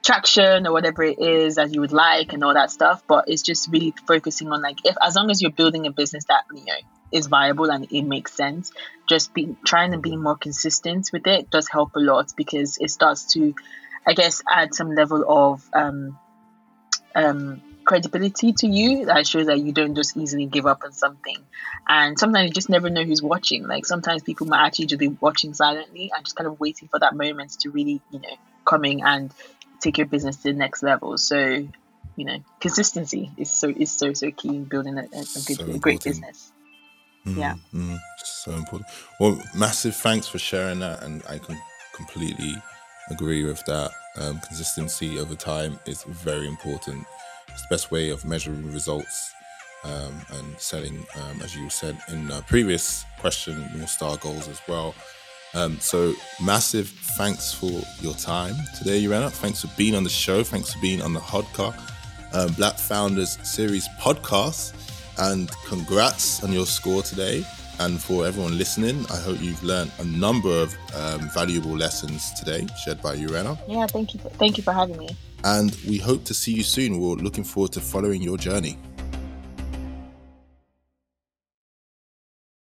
traction or whatever it is that you would like and all that stuff. But it's just really focusing on like if as long as you're building a business that you know is viable and it makes sense, just be trying to be more consistent with it does help a lot because it starts to, I guess, add some level of um, um, credibility to you that shows that you don't just easily give up on something. And sometimes you just never know who's watching. Like sometimes people might actually just be watching silently and just kind of waiting for that moment to really, you know, coming and take your business to the next level. So, you know, consistency is so is so so key in building a, a, good So a great business. Mhm, Yeah. mhm. So important. Well, massive thanks for sharing that, and I can completely agree with that. Um, consistency over time is very important. It's the best way of measuring results. um, and setting, um, as you said in a previous question, North Star goals as well. Um, so massive thanks for your time today, Urenna. Thanks for being on the show. Thanks for being on the Hodcar um, Black Founders Series podcast. And congrats on your score today. And for everyone listening, I hope you've learned a number of um, valuable lessons today shared by Urenna. Yeah, thank you. Thank you for having me. And we hope to see you soon. We're looking forward to following your journey.